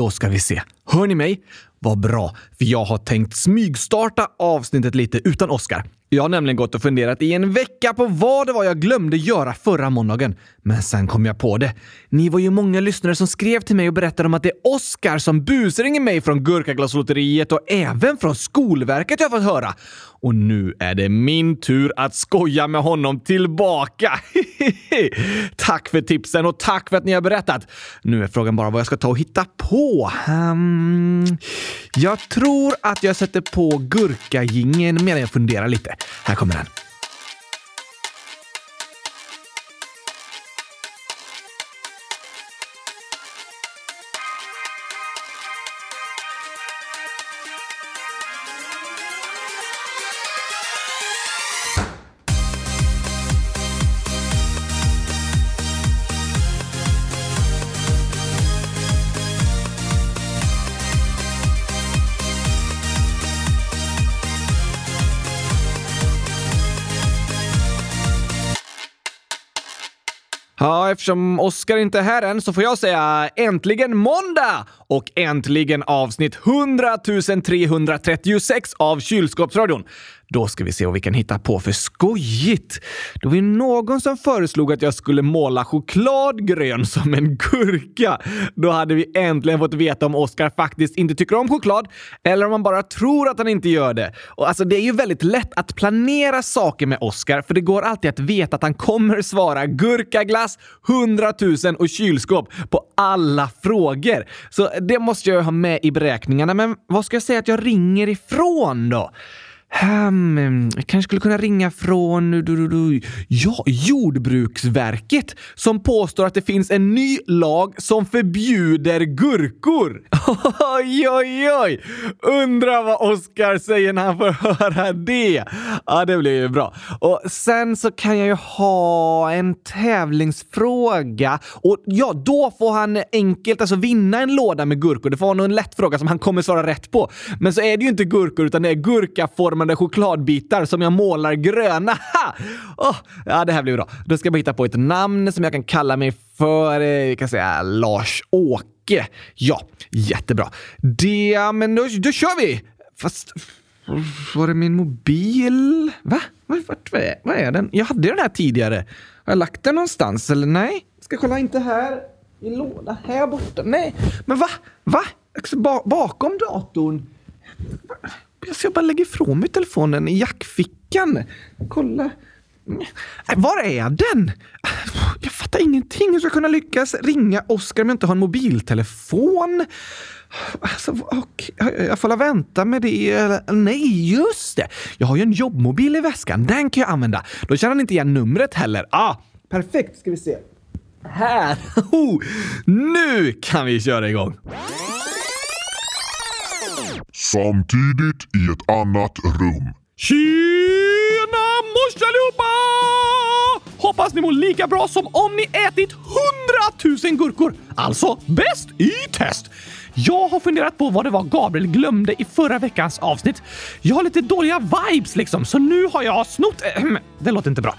Då ska vi se. Hör ni mig? Vad bra, för jag har tänkt smygstarta avsnittet lite utan Oscar. Jag har nämligen gått och funderat i en vecka på vad det var jag glömde göra förra måndagen. Men sen kom jag på det. Ni var ju många lyssnare som skrev till mig och berättade om att det är Oscar som busringer mig från Gurkaglaslotteriet och även från Skolverket jag fått höra. Och nu är det min tur att skoja med honom tillbaka. tack för tipsen och tack för att ni har berättat. Nu är frågan bara vad jag ska ta och hitta på. Um, jag tror att jag sätter på gurkagingen medan jag funderar lite. Här kommer den. Eftersom Oskar inte är här än så får jag säga äntligen måndag! Och äntligen avsnitt 100 336 av Kylskåpsradion. Då ska vi se vad vi kan hitta på för skojigt. Det var ju någon som föreslog att jag skulle måla choklad grön som en gurka. Då hade vi äntligen fått veta om Oscar faktiskt inte tycker om choklad eller om han bara tror att han inte gör det. Och alltså, det är ju väldigt lätt att planera saker med Oscar för det går alltid att veta att han kommer svara gurkaglass, 100 000 och kylskåp på alla frågor. Så det måste jag ha med i beräkningarna. Men vad ska jag säga att jag ringer ifrån då? Um, jag kanske skulle kunna ringa från du, du, du, ja, Jordbruksverket som påstår att det finns en ny lag som förbjuder gurkor. Oj, oj, oj! Undrar vad Oskar säger när han får höra det. Ja, det blir ju bra. Och sen så kan jag ju ha en tävlingsfråga och ja, då får han enkelt alltså vinna en låda med gurkor. Det får vara en lätt fråga som han kommer svara rätt på. Men så är det ju inte gurkor utan det är gurkaform formade chokladbitar som jag målar gröna. Oh, ja, det här blir bra. Då ska jag bara hitta på ett namn som jag kan kalla mig för, eh, kan säga Lars-Åke. Ja, jättebra. Det, men då, då kör vi! Fast, var är min mobil? Va? Vart, vart, vad, är, vad är den? Jag hade den här tidigare. Har jag lagt den någonstans eller nej? Ska kolla inte här i lådan. Här borta. Nej, men va? Va? Ba bakom datorn? Så jag bara lägger ifrån mig telefonen i jackfickan. Kolla. Äh, var är den? Äh, jag fattar ingenting. Hur ska jag kunna lyckas ringa Oskar om jag inte har en mobiltelefon? Alltså, okay. jag får vänta med det. Nej, just det! Jag har ju en jobbmobil i väskan. Den kan jag använda. Då känner han inte igen numret heller. Ah, perfekt, ska vi se. Här! Oh, nu kan vi köra igång! Samtidigt i ett annat rum. Tjena mors allihopa! Hoppas ni mår lika bra som om ni ätit hundratusen gurkor. Alltså bäst i test! Jag har funderat på vad det var Gabriel glömde i förra veckans avsnitt. Jag har lite dåliga vibes liksom, så nu har jag snott... Äh, det låter inte bra.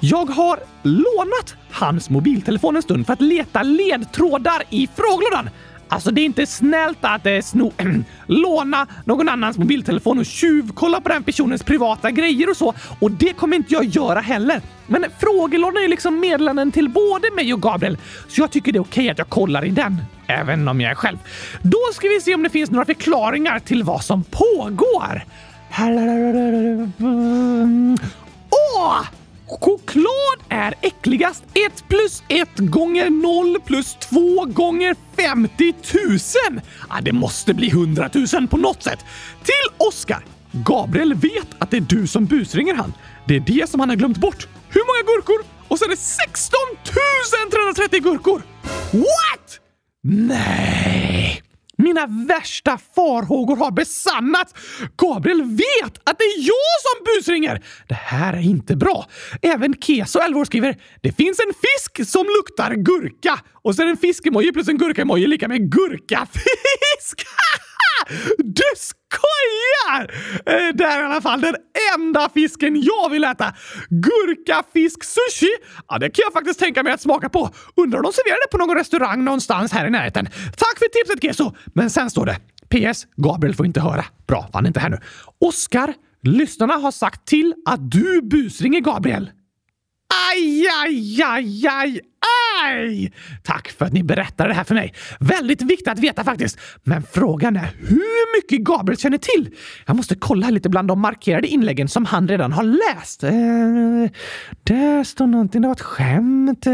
Jag har lånat hans mobiltelefon en stund för att leta ledtrådar i frågelådan. Alltså det är inte snällt att eh, sno, låna någon annans mobiltelefon och tjuvkolla på den personens privata grejer och så. Och det kommer inte jag göra heller. Men frågelådan är ju liksom meddelanden till både mig och Gabriel, så jag tycker det är okej att jag kollar i den. Även om jag är själv. Då ska vi se om det finns några förklaringar till vad som pågår. Mm. Åh! Choklad är äckligast. 1 plus 1 gånger 0 plus 2 gånger 50 000. Ah, det måste bli 100 000 på något sätt. Till Oskar. Gabriel vet att det är du som busringer han. Det är det som han har glömt bort. Hur många gurkor? Och så är det 16 330 gurkor! What? Nej! Mina värsta farhågor har besannats! Gabriel vet att det är jag som busringer! Det här är inte bra. Även Keso, 11 år, skriver “Det finns en fisk som luktar gurka” och så är det en fiskemoji plus en gurka-emoji lika med gurkafisk. Du skojar! Eh, är i alla fall. Den enda fisken jag vill äta! Gurkafisk-sushi! Ja, det kan jag faktiskt tänka mig att smaka på. Undrar om de serverar det på någon restaurang någonstans här i närheten. Tack för tipset Keso! Men sen står det PS. Gabriel får inte höra. Bra, han är inte här nu. Oskar, lyssnarna har sagt till att du busringer Gabriel. Aj, aj, aj, aj, aj! Tack för att ni berättade det här för mig. Väldigt viktigt att veta faktiskt. Men frågan är hur mycket Gabriel känner till. Jag måste kolla lite bland de markerade inläggen som han redan har läst. Eh, där står någonting. Det var ett skämt.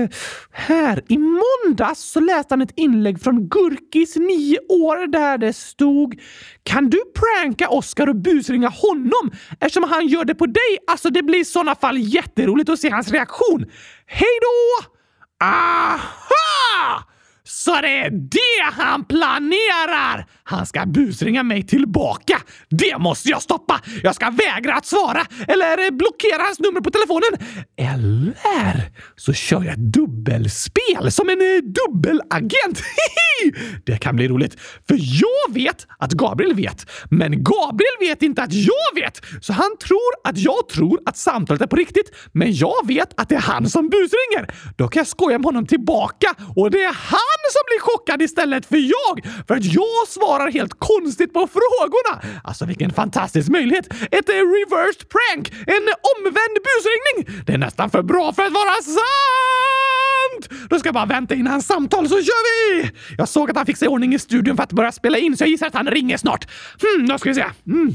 Här. I måndags så läste han ett inlägg från Gurkis, nio år, där det stod “Kan du pranka Oscar och busringa honom eftersom han gör det på dig? Alltså, det blir i sådana fall jätteroligt att se hans reaktion. Hej då!” Aha! Så det är det han planerar! Han ska busringa mig tillbaka. Det måste jag stoppa! Jag ska vägra att svara eller blockera hans nummer på telefonen. Eller så kör jag ett dubbelspel som en eh, dubbelagent. det kan bli roligt, för jag vet att Gabriel vet, men Gabriel vet inte att jag vet. Så han tror att jag tror att samtalet är på riktigt, men jag vet att det är han som busringer. Då kan jag skoja med honom tillbaka och det är han som blir chockad istället för jag, för att jag svarar svarar helt konstigt på frågorna. Alltså vilken fantastisk möjlighet! Ett eh, reversed prank! En omvänd busringning! Det är nästan för bra för att vara sant! Då ska jag bara vänta in hans samtal så kör vi! Jag såg att han fick sig i ordning i studion för att börja spela in så jag gissar att han ringer snart. Hmm, då ska vi se. Mm.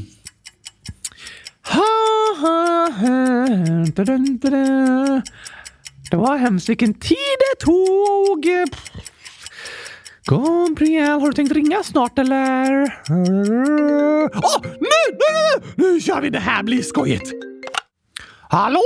Det var hemskt vilken tid det tog. Gabriel, har du tänkt ringa snart eller? Åh, oh, nu, nu, nu! Nu kör vi! Det här blir skojigt! Hallå?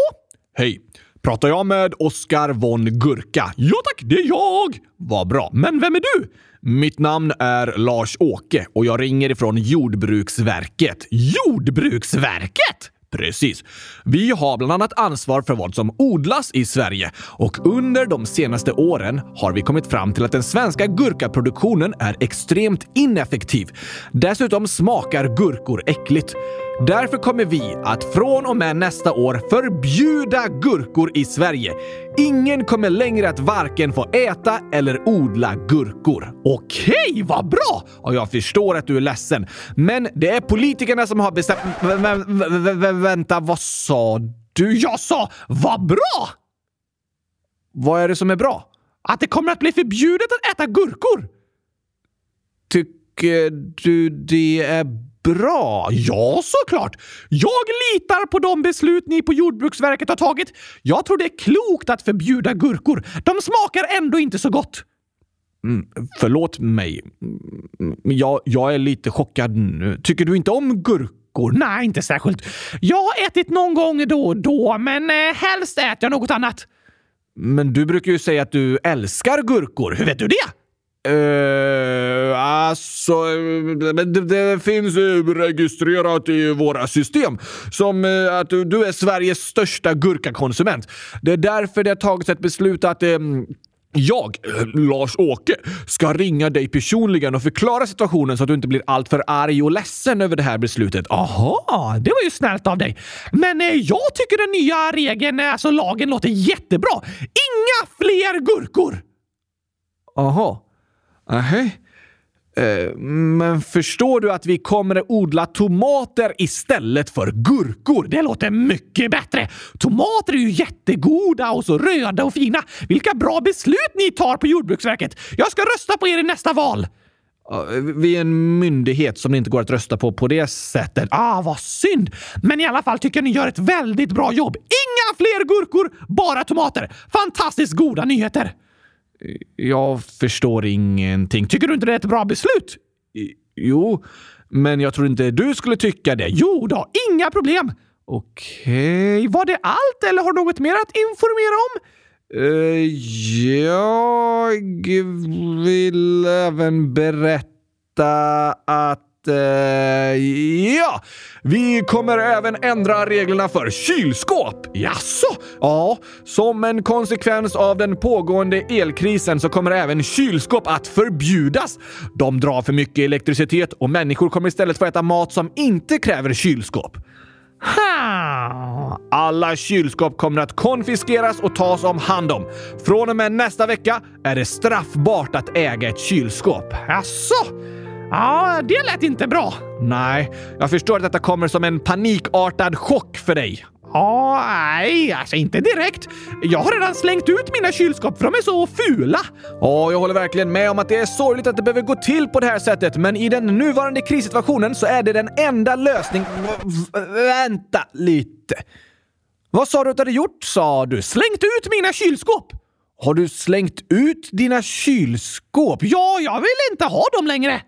Hej! Pratar jag med Oskar von Gurka? Ja tack, det är jag! Vad bra. Men vem är du? Mitt namn är Lars-Åke och jag ringer ifrån Jordbruksverket. Jordbruksverket? Precis. Vi har bland annat ansvar för vad som odlas i Sverige och under de senaste åren har vi kommit fram till att den svenska gurkaproduktionen är extremt ineffektiv. Dessutom smakar gurkor äckligt. Därför kommer vi att från och med nästa år förbjuda gurkor i Sverige. Ingen kommer längre att varken få äta eller odla gurkor. Okej, vad bra! Och jag förstår att du är ledsen, men det är politikerna som har bestämt... Vänta, vad sa du? Jag sa vad bra! Vad är det som är bra? Att det kommer att bli förbjudet att äta gurkor! Tycker du det är bra? Ja, såklart! Jag litar på de beslut ni på Jordbruksverket har tagit. Jag tror det är klokt att förbjuda gurkor. De smakar ändå inte så gott. Mm, förlåt mig. Mm, jag, jag är lite chockad nu. Tycker du inte om gurkor? Nej, inte särskilt. Jag har ätit någon gång då och då, men eh, helst äter jag något annat. Men du brukar ju säga att du älskar gurkor. Hur vet du det? Uh, alltså, eh, det, det finns registrerat i våra system som eh, att du är Sveriges största gurkakonsument. Det är därför det har tagits ett beslut att um, jag, Lars-Åke, ska ringa dig personligen och förklara situationen så att du inte blir alltför arg och ledsen över det här beslutet. Aha, det var ju snällt av dig. Men eh, jag tycker den nya regeln, alltså lagen, låter jättebra. Inga fler gurkor! Aha. Nej. Eh, men förstår du att vi kommer att odla tomater istället för gurkor? Det låter mycket bättre! Tomater är ju jättegoda och så röda och fina. Vilka bra beslut ni tar på Jordbruksverket! Jag ska rösta på er i nästa val! Vi är en myndighet som det inte går att rösta på på det sättet. Ah, vad synd! Men i alla fall tycker jag ni gör ett väldigt bra jobb. Inga fler gurkor, bara tomater! Fantastiskt goda nyheter! Jag förstår ingenting. Tycker du inte det är ett bra beslut? Jo, men jag tror inte du skulle tycka det. Jo då, inga problem. Okej, var det allt eller har du något mer att informera om? Uh, jag vill även berätta att Uh, ja, vi kommer även ändra reglerna för kylskåp. Jaså? Ja, som en konsekvens av den pågående elkrisen så kommer även kylskåp att förbjudas. De drar för mycket elektricitet och människor kommer istället få äta mat som inte kräver kylskåp. Ha! Alla kylskåp kommer att konfiskeras och tas om hand om. Från och med nästa vecka är det straffbart att äga ett kylskåp. Jaså? Ja, det lät inte bra. Nej, jag förstår att detta kommer som en panikartad chock för dig. Ja, nej, alltså inte direkt. Jag har redan slängt ut mina kylskåp för de är så fula. Ja, jag håller verkligen med om att det är sorgligt att det behöver gå till på det här sättet, men i den nuvarande krissituationen så är det den enda lösning... V vänta lite. Vad sa du att du hade gjort, sa du? Slängt ut mina kylskåp! Har du slängt ut dina kylskåp? Ja, jag vill inte ha dem längre.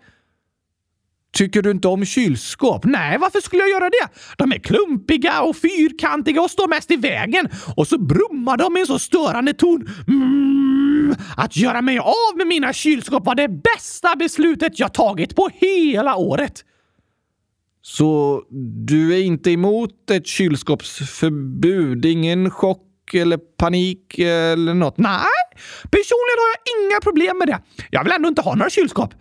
Tycker du inte om kylskåp? Nej, varför skulle jag göra det? De är klumpiga och fyrkantiga och står mest i vägen. Och så brummar de i en så störande ton. Mm, att göra mig av med mina kylskåp var det bästa beslutet jag tagit på hela året. Så du är inte emot ett kylskåpsförbud? Ingen chock eller panik eller något? Nej, personligen har jag inga problem med det. Jag vill ändå inte ha några kylskåp.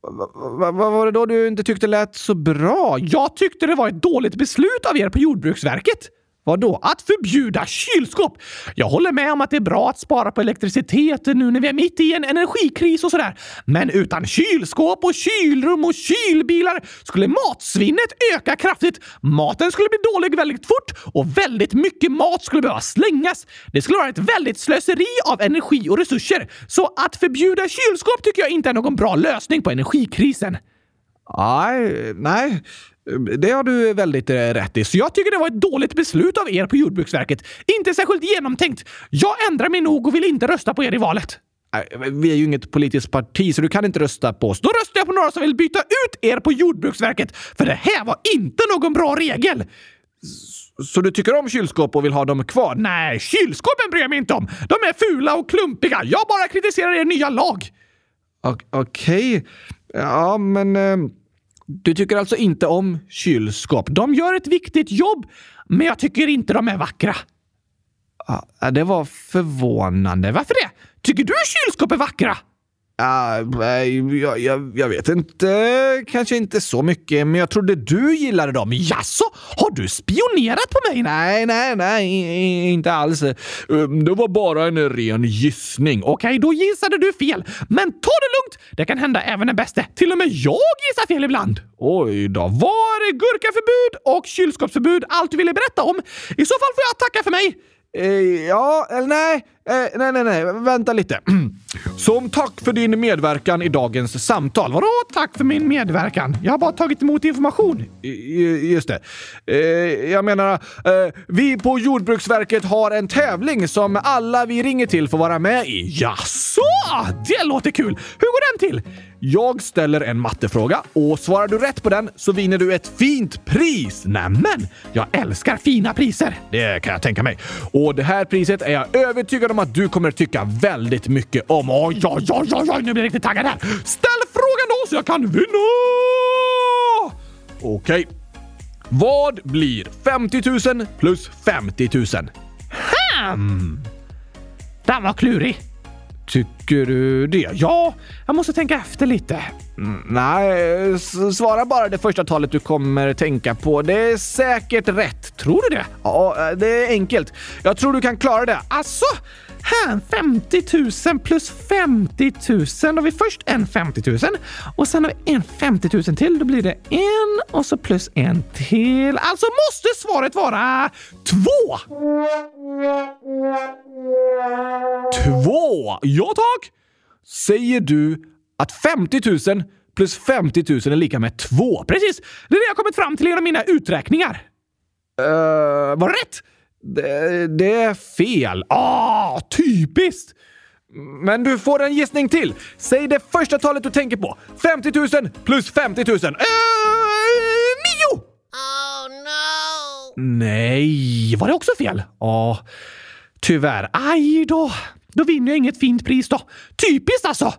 Vad var det då du inte tyckte lät så bra? Jag tyckte det var ett dåligt beslut av er på Jordbruksverket. Vadå? Att förbjuda kylskåp? Jag håller med om att det är bra att spara på elektricitet nu när vi är mitt i en energikris och sådär. Men utan kylskåp och kylrum och kylbilar skulle matsvinnet öka kraftigt. Maten skulle bli dålig väldigt fort och väldigt mycket mat skulle behöva slängas. Det skulle vara ett väldigt slöseri av energi och resurser. Så att förbjuda kylskåp tycker jag inte är någon bra lösning på energikrisen. Nej, nej. Det har du väldigt eh, rätt i. Så jag tycker det var ett dåligt beslut av er på Jordbruksverket. Inte särskilt genomtänkt. Jag ändrar mig nog och vill inte rösta på er i valet. Vi är ju inget politiskt parti, så du kan inte rösta på oss. Då röstar jag på några som vill byta ut er på Jordbruksverket, för det här var inte någon bra regel. Så du tycker om kylskåp och vill ha dem kvar? Nej, kylskåpen bryr jag mig inte om. De är fula och klumpiga. Jag bara kritiserar er nya lag. Okej. Okay. Ja, men... Eh... Du tycker alltså inte om kylskåp? De gör ett viktigt jobb, men jag tycker inte de är vackra. Ja, det var förvånande. Varför det? Tycker du kylskåp är vackra? Uh, jag, jag, jag, vet inte. Kanske inte så mycket, men jag trodde du gillade dem. Jaså? Har du spionerat på mig? Nej, nej, nej, inte alls. Um, det var bara en ren gissning. Okej, okay, då gissade du fel. Men ta det lugnt! Det kan hända även den bäste. Till och med jag gissar fel ibland. Oj då. Var gurkaförbud och kylskåpsförbud allt du ville berätta om? I så fall får jag tacka för mig. Eh, ja, eller nej. Eh, nej, nej, nej. Vänta lite. Som tack för din medverkan i dagens samtal. Vadå tack för min medverkan? Jag har bara tagit emot information. Just det. Eh, jag menar, eh, vi på Jordbruksverket har en tävling som alla vi ringer till får vara med i. Jaså? Ah, det låter kul. Hur går den till? Jag ställer en mattefråga och svarar du rätt på den så vinner du ett fint pris. Nämen, jag älskar fina priser. Det kan jag tänka mig. Och det här priset är jag övertygad om att du kommer tycka väldigt mycket om. Oj, oj, oj, oj, oj, nu blir jag riktigt taggad här. Ställ frågan då så jag kan vinna! Okej. Okay. Vad blir 50 000 plus 50 000? Hmm. Den var klurig. Tycker du det? Ja, jag måste tänka efter lite. Mm, nej, svara bara det första talet du kommer tänka på. Det är säkert rätt. Tror du det? Ja, det är enkelt. Jag tror du kan klara det. Alltså, här 50 000 plus 50 000. Då har vi först en 50 000 och sen har vi en 50 000 till. Då blir det en och så plus en till. Alltså måste svaret vara två! Två? Ja tack! Säger du att 50 000 plus 50 000 är lika med två? Precis! Det är det jag kommit fram till genom mina uträkningar. Uh, var det rätt? Det, det är fel. Ah, typiskt! Men du får en gissning till. Säg det första talet du tänker på. 50 000 plus 50 000. Uh, nio! Oh no! Nej, var det också fel? Ja, tyvärr. Aj då! Då vinner jag inget fint pris då. Typiskt alltså!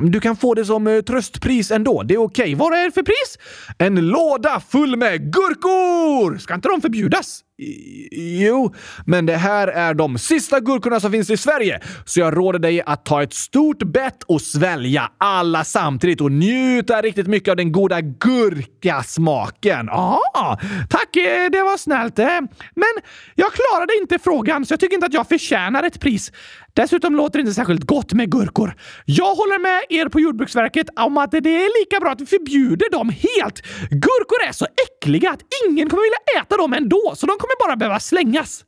Du kan få det som eh, tröstpris ändå. Det är okej. Okay. Vad är det för pris? En låda full med gurkor! Ska inte de förbjudas? Jo, men det här är de sista gurkorna som finns i Sverige, så jag råder dig att ta ett stort bett och svälja alla samtidigt och njuta riktigt mycket av den goda gurkasmaken. Aha, tack, eh, det var snällt. Eh. Men jag klarade inte frågan, så jag tycker inte att jag förtjänar ett pris. Dessutom låter det inte särskilt gott med gurkor. Jag håller med er på Jordbruksverket om att det är lika bra att vi förbjuder dem helt. Gurkor är så äckliga att ingen kommer vilja äta dem ändå, så de kommer bara behöva slängas.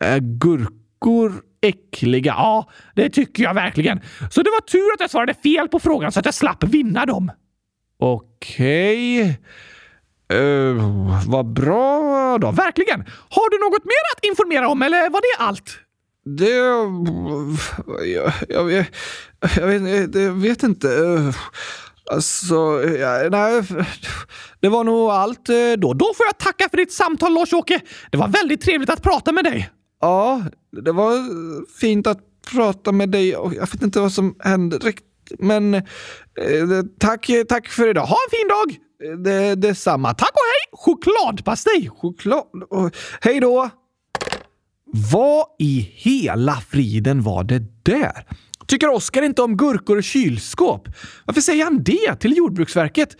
Är gurkor Äckliga? Ja, det tycker jag verkligen. Så det var tur att jag svarade fel på frågan så att jag slapp vinna dem. Okej. Eh, vad bra då. Verkligen! Har du något mer att informera om eller var det allt? Det... Jag, jag, vet, jag, vet, jag vet inte. Alltså, ja, nej, det var nog allt eh, då. Då får jag tacka för ditt samtal Lars-Åke. Det var väldigt trevligt att prata med dig. Ja, det var fint att prata med dig och jag vet inte vad som hände riktigt. Men eh, tack, tack för idag. Ha en fin dag! Det, detsamma. Tack och hej! Chokladpastej! Choklad. och- Hej då! Vad i hela friden var det där? Tycker Oskar inte om gurkor och kylskåp? Varför säger han det till Jordbruksverket?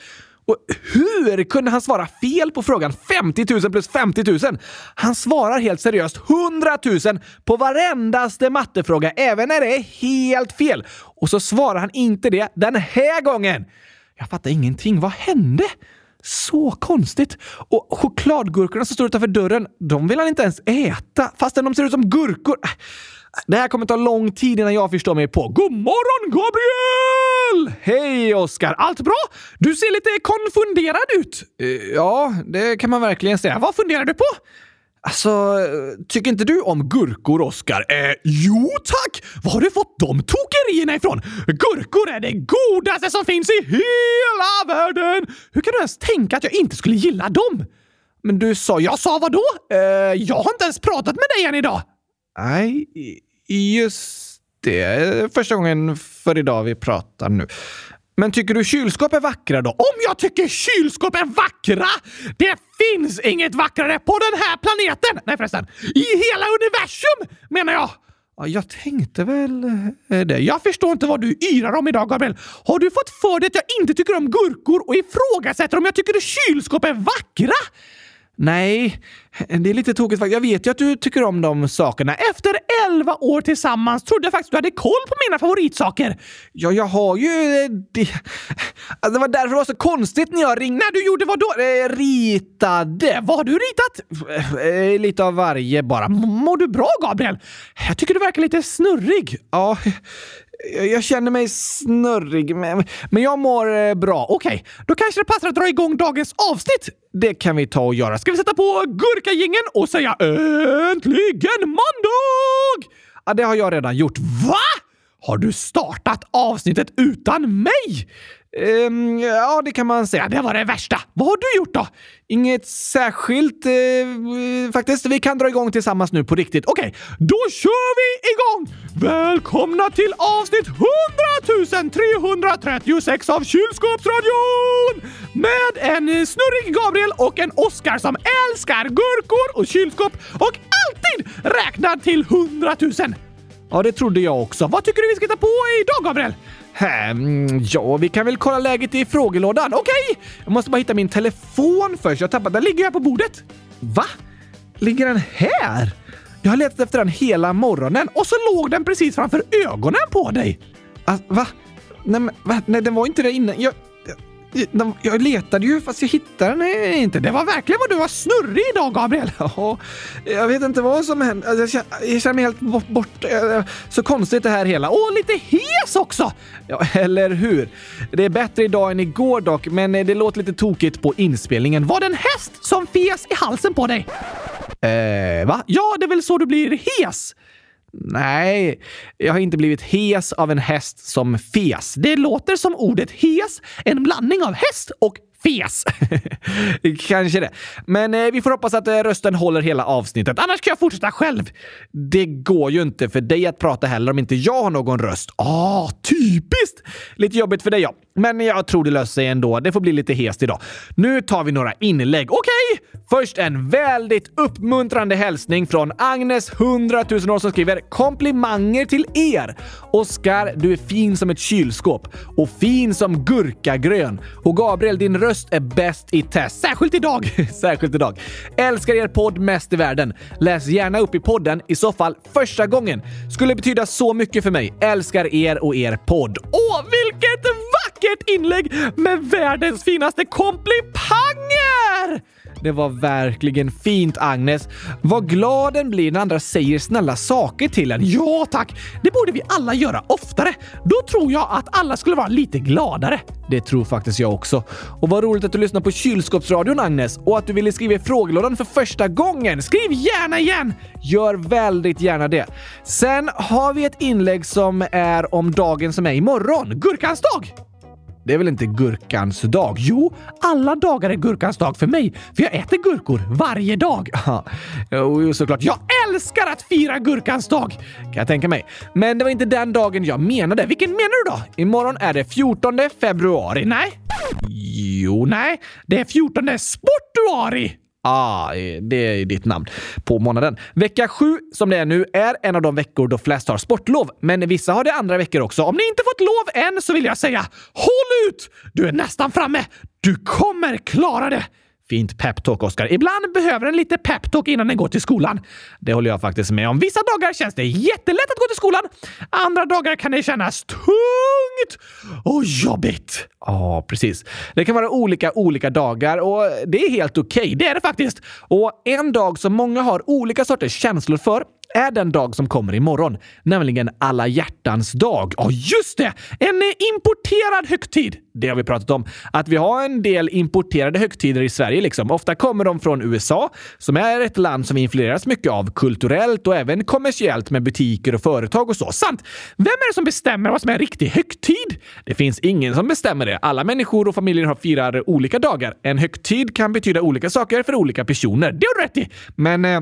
Och hur kunde han svara fel på frågan 50 000 plus 50 000? Han svarar helt seriöst 100 000 på varendaste mattefråga, även när det är helt fel. Och så svarar han inte det den här gången. Jag fattar ingenting. Vad hände? Så konstigt! Och chokladgurkorna som står utanför dörren, de vill han inte ens äta fastän de ser ut som gurkor. Det här kommer ta lång tid innan jag förstår mig på. God morgon Gabriel! Hej Oskar! Allt bra? Du ser lite konfunderad ut. Eh, ja, det kan man verkligen säga. Vad funderar du på? Alltså, tycker inte du om gurkor, Oskar? Eh, jo tack! Var har du fått de tokerierna ifrån? Gurkor är det godaste som finns i hela världen! Hur kan du ens tänka att jag inte skulle gilla dem? Men du sa... Jag sa vad då? Eh, jag har inte ens pratat med dig än idag. Nej, just det. Första gången för idag vi pratar nu. Men tycker du kylskåp är vackra då? Om jag tycker kylskåp är vackra? Det finns inget vackrare på den här planeten! Nej förresten, i hela universum menar jag! Ja, jag tänkte väl eh, det. Jag förstår inte vad du yrar om idag, Gabriel. Har du fått för dig att jag inte tycker om gurkor och ifrågasätter om jag tycker kylskåp är vackra? Nej, det är lite tokigt faktiskt. Jag vet ju att du tycker om de sakerna. Efter 11 år tillsammans trodde jag faktiskt du hade koll på mina favoritsaker. Ja, jag har ju... Eh, det, alltså, det var därför det var så konstigt när jag ringde. När du gjorde vad då? Eh, ritade. Vad har du ritat? Eh, lite av varje bara. M- Mår du bra, Gabriel? Jag tycker du verkar lite snurrig. Ja, jag- känner mig snurrig, men, men jag mår eh, bra. Okej, då kanske det passar att dra igång dagens avsnitt. Det kan vi ta och göra. Ska vi sätta på gurkagingen och säga äntligen måndag? Ja, det har jag redan gjort. Va? Har du startat avsnittet utan mig? Um, ja, det kan man säga. Det var det värsta. Vad har du gjort då? Inget särskilt eh, faktiskt. Vi kan dra igång tillsammans nu på riktigt. Okej, då kör vi igång! Välkomna till avsnitt 100 336 av Kylskåpsradion! Med en snurrig Gabriel och en Oscar som älskar gurkor och kylskåp och alltid räknar till 100 000. Ja, det trodde jag också. Vad tycker du vi ska hitta på idag, Gabriel? Hmm, ja, vi kan väl kolla läget i frågelådan. Okej! Jag måste bara hitta min telefon först. Jag tappade den. ligger här på bordet. Va? Ligger den här? Jag har letat efter den hela morgonen och så låg den precis framför ögonen på dig. Alltså, va? Nej, men, va? Nej, den var inte där inne. Jag, jag, letade ju fast jag hittade den inte. Det var verkligen vad du var snurrig idag, Gabriel. Ja, jag vet inte vad som hände. Alltså, jag känner, jag känner mig helt bort, bort. Så konstigt det här hela. Och lite hes också! Ja, eller hur? Det är bättre idag än igår dock, men eh, det låter lite tokigt på inspelningen. Var det en häst som fes i halsen på dig? Eh, va? Ja, det är väl så du blir hes? Nej, jag har inte blivit hes av en häst som fes. Det låter som ordet hes, en blandning av häst och fes. Kanske det. Men eh, vi får hoppas att eh, rösten håller hela avsnittet. Annars kan jag fortsätta själv. Det går ju inte för dig att prata heller om inte jag har någon röst. Ah, typiskt! Lite jobbigt för dig ja. Men jag tror det löser sig ändå. Det får bli lite hest idag. Nu tar vi några inlägg. Okej! Först en väldigt uppmuntrande hälsning från Agnes 100 000 år som skriver “Komplimanger till er! Oskar, du är fin som ett kylskåp och fin som gurkagrön. Och Gabriel, din röst är bäst i test. Särskilt idag! Särskilt idag. Älskar er podd mest i världen. Läs gärna upp i podden, i så fall första gången. Skulle betyda så mycket för mig. Älskar er och er podd. Åh, vilken vackert inlägg med världens finaste komplimanger! Det var verkligen fint, Agnes. Vad glad en blir när andra säger snälla saker till en. Ja, tack! Det borde vi alla göra oftare. Då tror jag att alla skulle vara lite gladare. Det tror faktiskt jag också. Och vad roligt att du lyssnar på kylskåpsradion, Agnes, och att du ville skriva i frågelådan för första gången. Skriv gärna igen! Gör väldigt gärna det. Sen har vi ett inlägg som är om dagen som är imorgon. Gurkans dag! Det är väl inte gurkans dag? Jo, alla dagar är gurkans dag för mig, för jag äter gurkor varje dag. Jo, såklart. Jag älskar att fira gurkans dag! Kan jag tänka mig. Men det var inte den dagen jag menade. Vilken menar du då? Imorgon är det 14 februari. Nej. Jo, nej. Det är 14 sportuari. Ah, det är ditt namn på månaden. Vecka sju, som det är nu, är en av de veckor då flest har sportlov. Men vissa har det andra veckor också. Om ni inte fått lov än så vill jag säga håll ut! Du är nästan framme. Du kommer klara det! Fint peptalk, Oskar. Ibland behöver en lite peptalk innan den går till skolan. Det håller jag faktiskt med om. Vissa dagar känns det jättelätt att gå till skolan. Andra dagar kan det kännas tungt och jobbigt. Ja, precis. Det kan vara olika olika dagar och det är helt okej. Okay. Det är det faktiskt. Och en dag som många har olika sorters känslor för är den dag som kommer imorgon, nämligen alla hjärtans dag. Ja, just det! En importerad högtid. Det har vi pratat om. Att vi har en del importerade högtider i Sverige. Liksom. Ofta kommer de från USA, som är ett land som vi influeras mycket av kulturellt och även kommersiellt med butiker och företag och så. Sant! Vem är det som bestämmer vad som är en riktig högtid? Det finns ingen som bestämmer det. Alla människor och familjer har firar olika dagar. En högtid kan betyda olika saker för olika personer. Det har du rätt i! Men eh,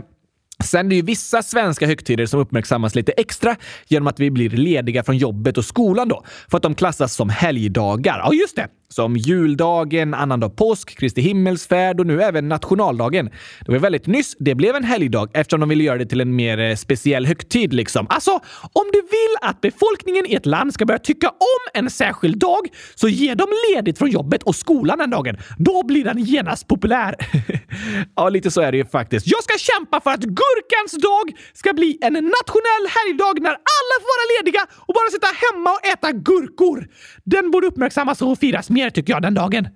Sen är det ju vissa svenska högtider som uppmärksammas lite extra genom att vi blir lediga från jobbet och skolan då, för att de klassas som helgdagar. Ja, just det! Som juldagen, annandag påsk, Kristi himmelsfärd och nu även nationaldagen. Det var väldigt nyss det blev en helgdag eftersom de ville göra det till en mer eh, speciell högtid liksom. Alltså, om du vill att befolkningen i ett land ska börja tycka om en särskild dag så ge dem ledigt från jobbet och skolan den dagen. Då blir den genast populär. ja, lite så är det ju faktiskt. Jag ska kämpa för att gurkans dag ska bli en nationell helgdag när alla får vara lediga och bara sitta hemma och äta gurkor. Den borde uppmärksammas och firas mer tycker jag den dagen.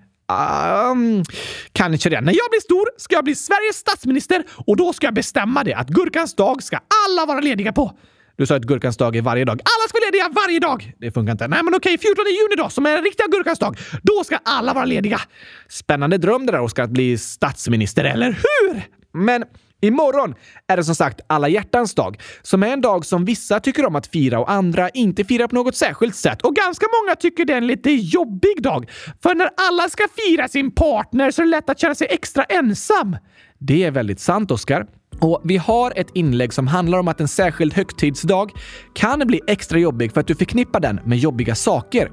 Um, kanske det. När jag blir stor ska jag bli Sveriges statsminister och då ska jag bestämma det att gurkans dag ska alla vara lediga på. Du sa att gurkans dag är varje dag. Alla ska vara lediga varje dag! Det funkar inte. Nej, men okej, 14 juni då, som är den riktiga gurkans dag. Då ska alla vara lediga. Spännande dröm det där, Oskar, att bli statsminister, eller hur? Men Imorgon är det som sagt alla hjärtans dag, som är en dag som vissa tycker om att fira och andra inte firar på något särskilt sätt. Och ganska många tycker det är en lite jobbig dag. För när alla ska fira sin partner så är det lätt att känna sig extra ensam. Det är väldigt sant, Oskar. Och vi har ett inlägg som handlar om att en särskild högtidsdag kan bli extra jobbig för att du förknippar den med jobbiga saker.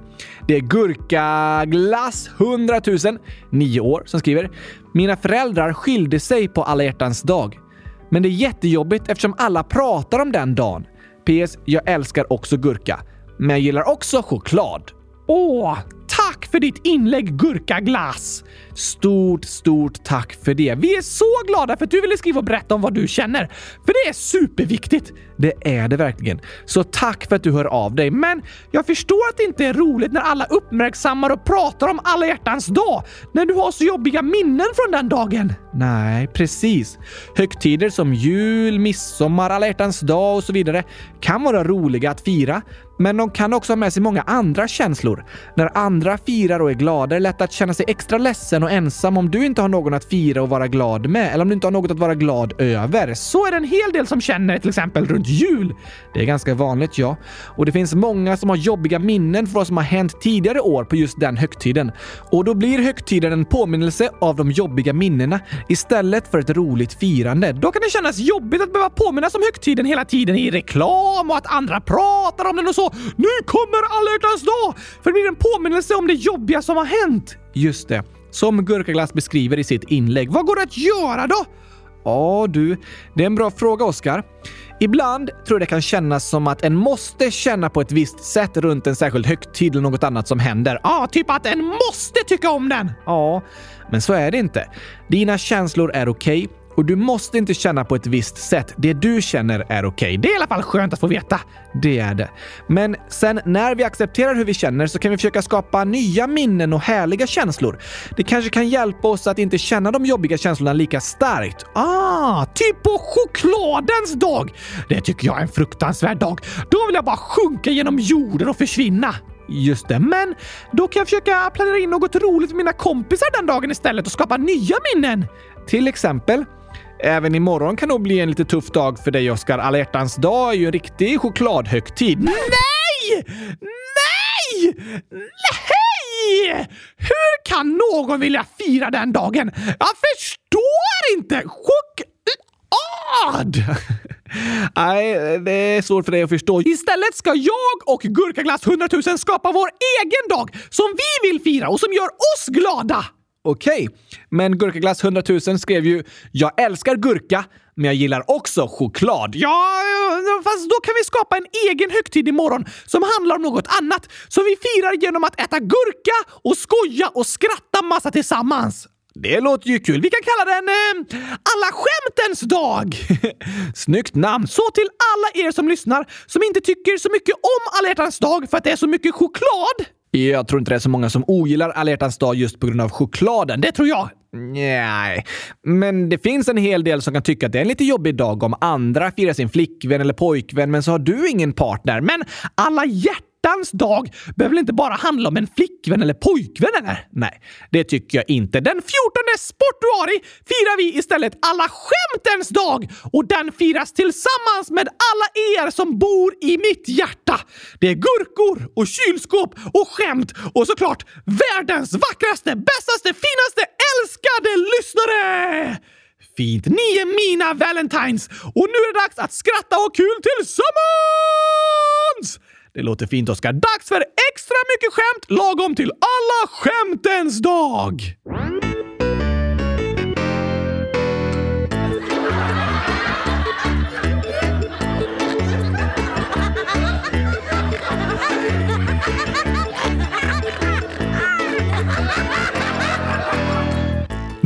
Det är Gurkaglass 100 000, 9 år, som skriver “Mina föräldrar skilde sig på alla hjärtans dag. Men det är jättejobbigt eftersom alla pratar om den dagen. PS. Jag älskar också gurka. Men jag gillar också choklad. Åh, tack för ditt inlägg Gurkaglass! Stort, stort tack för det. Vi är så glada för att du ville skriva och berätta om vad du känner. För det är superviktigt. Det är det verkligen. Så tack för att du hör av dig. Men jag förstår att det inte är roligt när alla uppmärksammar och pratar om alla hjärtans dag. När du har så jobbiga minnen från den dagen. Nej, precis. Högtider som jul, midsommar, alla hjärtans dag och så vidare kan vara roliga att fira. Men de kan också ha med sig många andra känslor. När andra firar och är glada är det lätt att känna sig extra ledsen och ensam om du inte har någon att fira och vara glad med, eller om du inte har något att vara glad över. Så är det en hel del som känner till exempel runt jul. Det är ganska vanligt, ja. Och det finns många som har jobbiga minnen för vad som har hänt tidigare år på just den högtiden. Och då blir högtiden en påminnelse av de jobbiga minnena istället för ett roligt firande. Då kan det kännas jobbigt att behöva påminnas om högtiden hela tiden i reklam och att andra pratar om den och så. Nu kommer alla hjärtans dag! För det blir en påminnelse om det jobbiga som har hänt. Just det. Som Gurkaglass beskriver i sitt inlägg. Vad går det att göra då? Ja du, det är en bra fråga Oskar. Ibland tror jag det kan kännas som att en måste känna på ett visst sätt runt en särskild högtid eller något annat som händer. Ja, typ att en måste tycka om den! Ja, men så är det inte. Dina känslor är okej och du måste inte känna på ett visst sätt. Det du känner är okej. Det är i alla fall skönt att få veta. Det är det. Men sen när vi accepterar hur vi känner så kan vi försöka skapa nya minnen och härliga känslor. Det kanske kan hjälpa oss att inte känna de jobbiga känslorna lika starkt. Ah, typ på chokladens dag! Det tycker jag är en fruktansvärd dag. Då vill jag bara sjunka genom jorden och försvinna. Just det, men då kan jag försöka planera in något roligt med mina kompisar den dagen istället och skapa nya minnen. Till exempel Även imorgon kan nog bli en lite tuff dag för dig, Oskar. Alla hjärtans dag är ju en riktig chokladhögtid. Nej! Nej! Nej! Hur kan någon vilja fira den dagen? Jag förstår inte! Choklad! Nej, det är svårt för dig att förstå. Istället ska jag och Gurkaglass 100 000 skapa vår egen dag som vi vill fira och som gör oss glada! Okej, okay. men Gurkaglass 100 000 skrev ju “Jag älskar gurka, men jag gillar också choklad”. Ja, eh, fast då kan vi skapa en egen högtid imorgon som handlar om något annat som vi firar genom att äta gurka och skoja och skratta massa tillsammans. Det låter ju kul. Vi kan kalla den eh, Alla skämtens dag! Snyggt namn! Så till alla er som lyssnar som inte tycker så mycket om alla hjärtans dag för att det är så mycket choklad jag tror inte det är så många som ogillar alla hjärtans dag just på grund av chokladen. Det tror jag. Nej, men det finns en hel del som kan tycka att det är en lite jobbig dag om andra firar sin flickvän eller pojkvän, men så har du ingen partner. Men alla hjärtan hjärtans dag behöver väl inte bara handla om en flickvän eller pojkvän eller? Nej, det tycker jag inte. Den 14 sportuari firar vi istället alla skämtens dag och den firas tillsammans med alla er som bor i mitt hjärta. Det är gurkor och kylskåp och skämt och såklart världens vackraste, bästaste, finaste, älskade lyssnare! Fint! Ni är mina Valentines! Och nu är det dags att skratta och ha kul tillsammans! Det låter fint, Oskar. Dags för extra mycket skämt lagom till alla skämtens dag!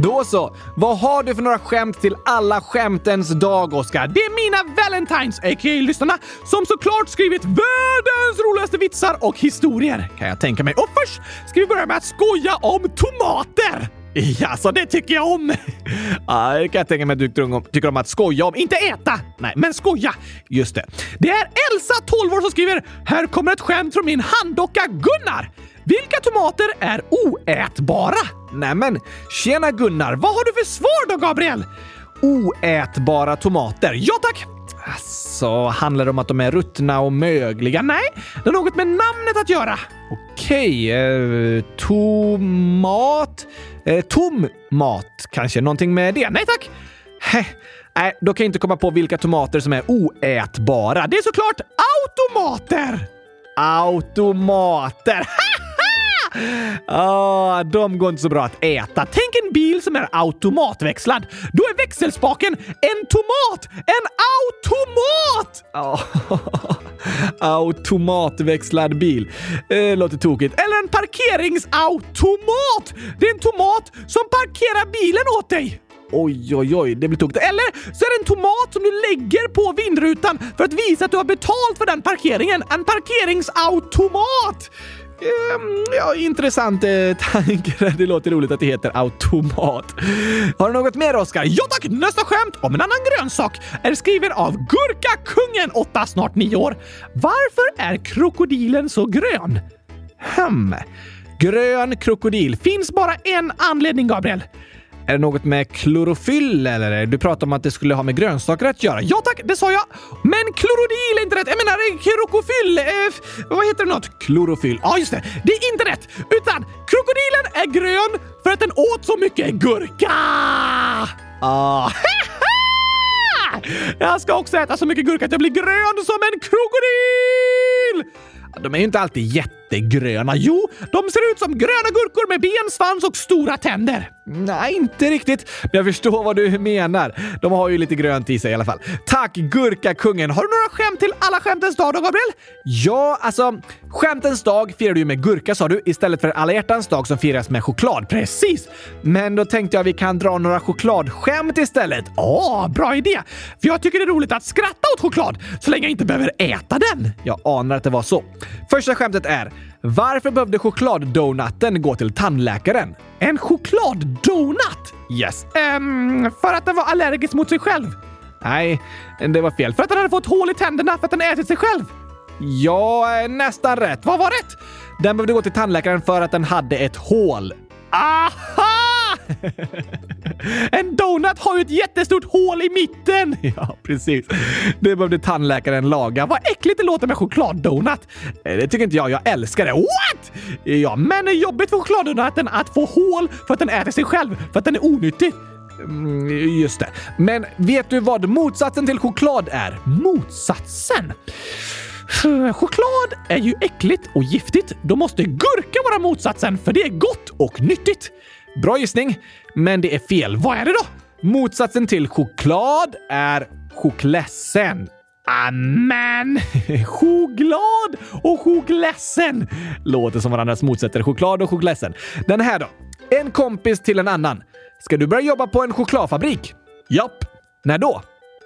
Då så! Vad har du för några skämt till alla skämtens dag, Oskar? Det är mina Valentines, a.k.a. lyssnarna, som såklart skrivit världens roligaste vitsar och historier, kan jag tänka mig. Och först ska vi börja med att skoja om tomater! Ja, så det tycker jag om! Ja, det kan jag tänka mig att du tycker om att skoja om. Inte äta! Nej, men skoja! Just det. Det är Elsa, 12 år, som skriver “Här kommer ett skämt från min handdocka Gunnar”. Vilka tomater är oätbara? Nämen, tjena Gunnar! Vad har du för svar då, Gabriel? Oätbara tomater. Ja tack! Alltså, handlar det om att de är ruttna och mögliga? Nej, det har något med namnet att göra. Okej, eh, tomat? Eh, tom mat kanske? Någonting med det? Nej tack! Heh. Nej, då kan jag inte komma på vilka tomater som är oätbara. Det är såklart automater! Automater! Ah, de går inte så bra att äta. Tänk en bil som är automatväxlad. Då är växelspaken en tomat! En automat! Oh. Automatväxlad bil. Eh, låter tokigt. Eller en parkeringsautomat! Det är en tomat som parkerar bilen åt dig. Oj, oj, oj, det blir tokigt. Eller så är det en tomat som du lägger på vindrutan för att visa att du har betalt för den parkeringen. En parkeringsautomat! Ehm, ja, intressant eh, tanke. Det låter roligt att det heter automat. Har du något mer, Oskar? Ja tack! Nästa skämt om en annan grönsak är skriven av Gurkakungen, 8, snart 9 år. Varför är krokodilen så grön? Hmm. Grön krokodil. Finns bara en anledning, Gabriel. Är det något med klorofyll eller? Du pratade om att det skulle ha med grönsaker att göra. Ja tack, det sa jag! Men klorodil är inte rätt. Jag menar krokofyll. Eh, vad heter det något? Klorofyll. Ja, just det. Det är inte rätt. Utan Krokodilen är grön för att den åt så mycket gurka! Ah. Jag ska också äta så mycket gurka att jag blir grön som en krokodil! De är ju inte alltid jättegröna. Jo, de ser ut som gröna gurkor med ben, svans och stora tänder. Nej, inte riktigt. Men jag förstår vad du menar. De har ju lite grönt i sig i alla fall. Tack Gurkakungen! Har du några skämt till alla skämtens dag då, Gabriel? Ja, alltså skämtens dag firar du ju med gurka sa du, istället för alla hjärtans dag som firas med choklad. Precis! Men då tänkte jag vi kan dra några chokladskämt istället. Ja, bra idé! För jag tycker det är roligt att skratta åt choklad så länge jag inte behöver äta den. Jag anar att det var så. Första skämtet är varför behövde chokladdonaten gå till tandläkaren? En chokladdonut? Yes. Ehm, för att den var allergisk mot sig själv. Nej, det var fel. För att den hade fått hål i tänderna för att den ätit sig själv. Ja, eh, nästan rätt. Vad var rätt? Den behövde gå till tandläkaren för att den hade ett hål. Aha! en donut har ju ett jättestort hål i mitten! Ja, precis. Det behövde tandläkaren laga. Vad äckligt det låter med chokladdonut! Eh, det tycker inte jag. Jag älskar det. What? Ja, men det är jobbigt för chokladdonuten att få hål för att den äter sig själv, för att den är onyttig. Mm, just det. Men vet du vad motsatsen till choklad är? Motsatsen? Choklad är ju äckligt och giftigt. Då måste gurka vara motsatsen, för det är gott och nyttigt. Bra gissning, men det är fel. Vad är det då? Motsatsen till choklad är chokledsen. Amen! Choklad och chokledsen. Låter som varandras motsätter. Choklad och chokledsen. Den här då? En kompis till en annan. Ska du börja jobba på en chokladfabrik? Japp. När då?